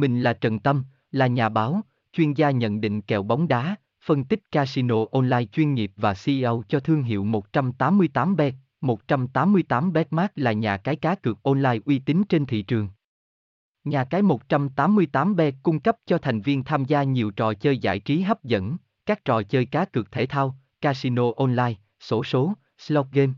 Mình là Trần Tâm, là nhà báo, chuyên gia nhận định kèo bóng đá, phân tích casino online chuyên nghiệp và CEO cho thương hiệu 188bet. 188bet là nhà cái cá cược online uy tín trên thị trường. Nhà cái 188bet cung cấp cho thành viên tham gia nhiều trò chơi giải trí hấp dẫn, các trò chơi cá cược thể thao, casino online, sổ số, slot game.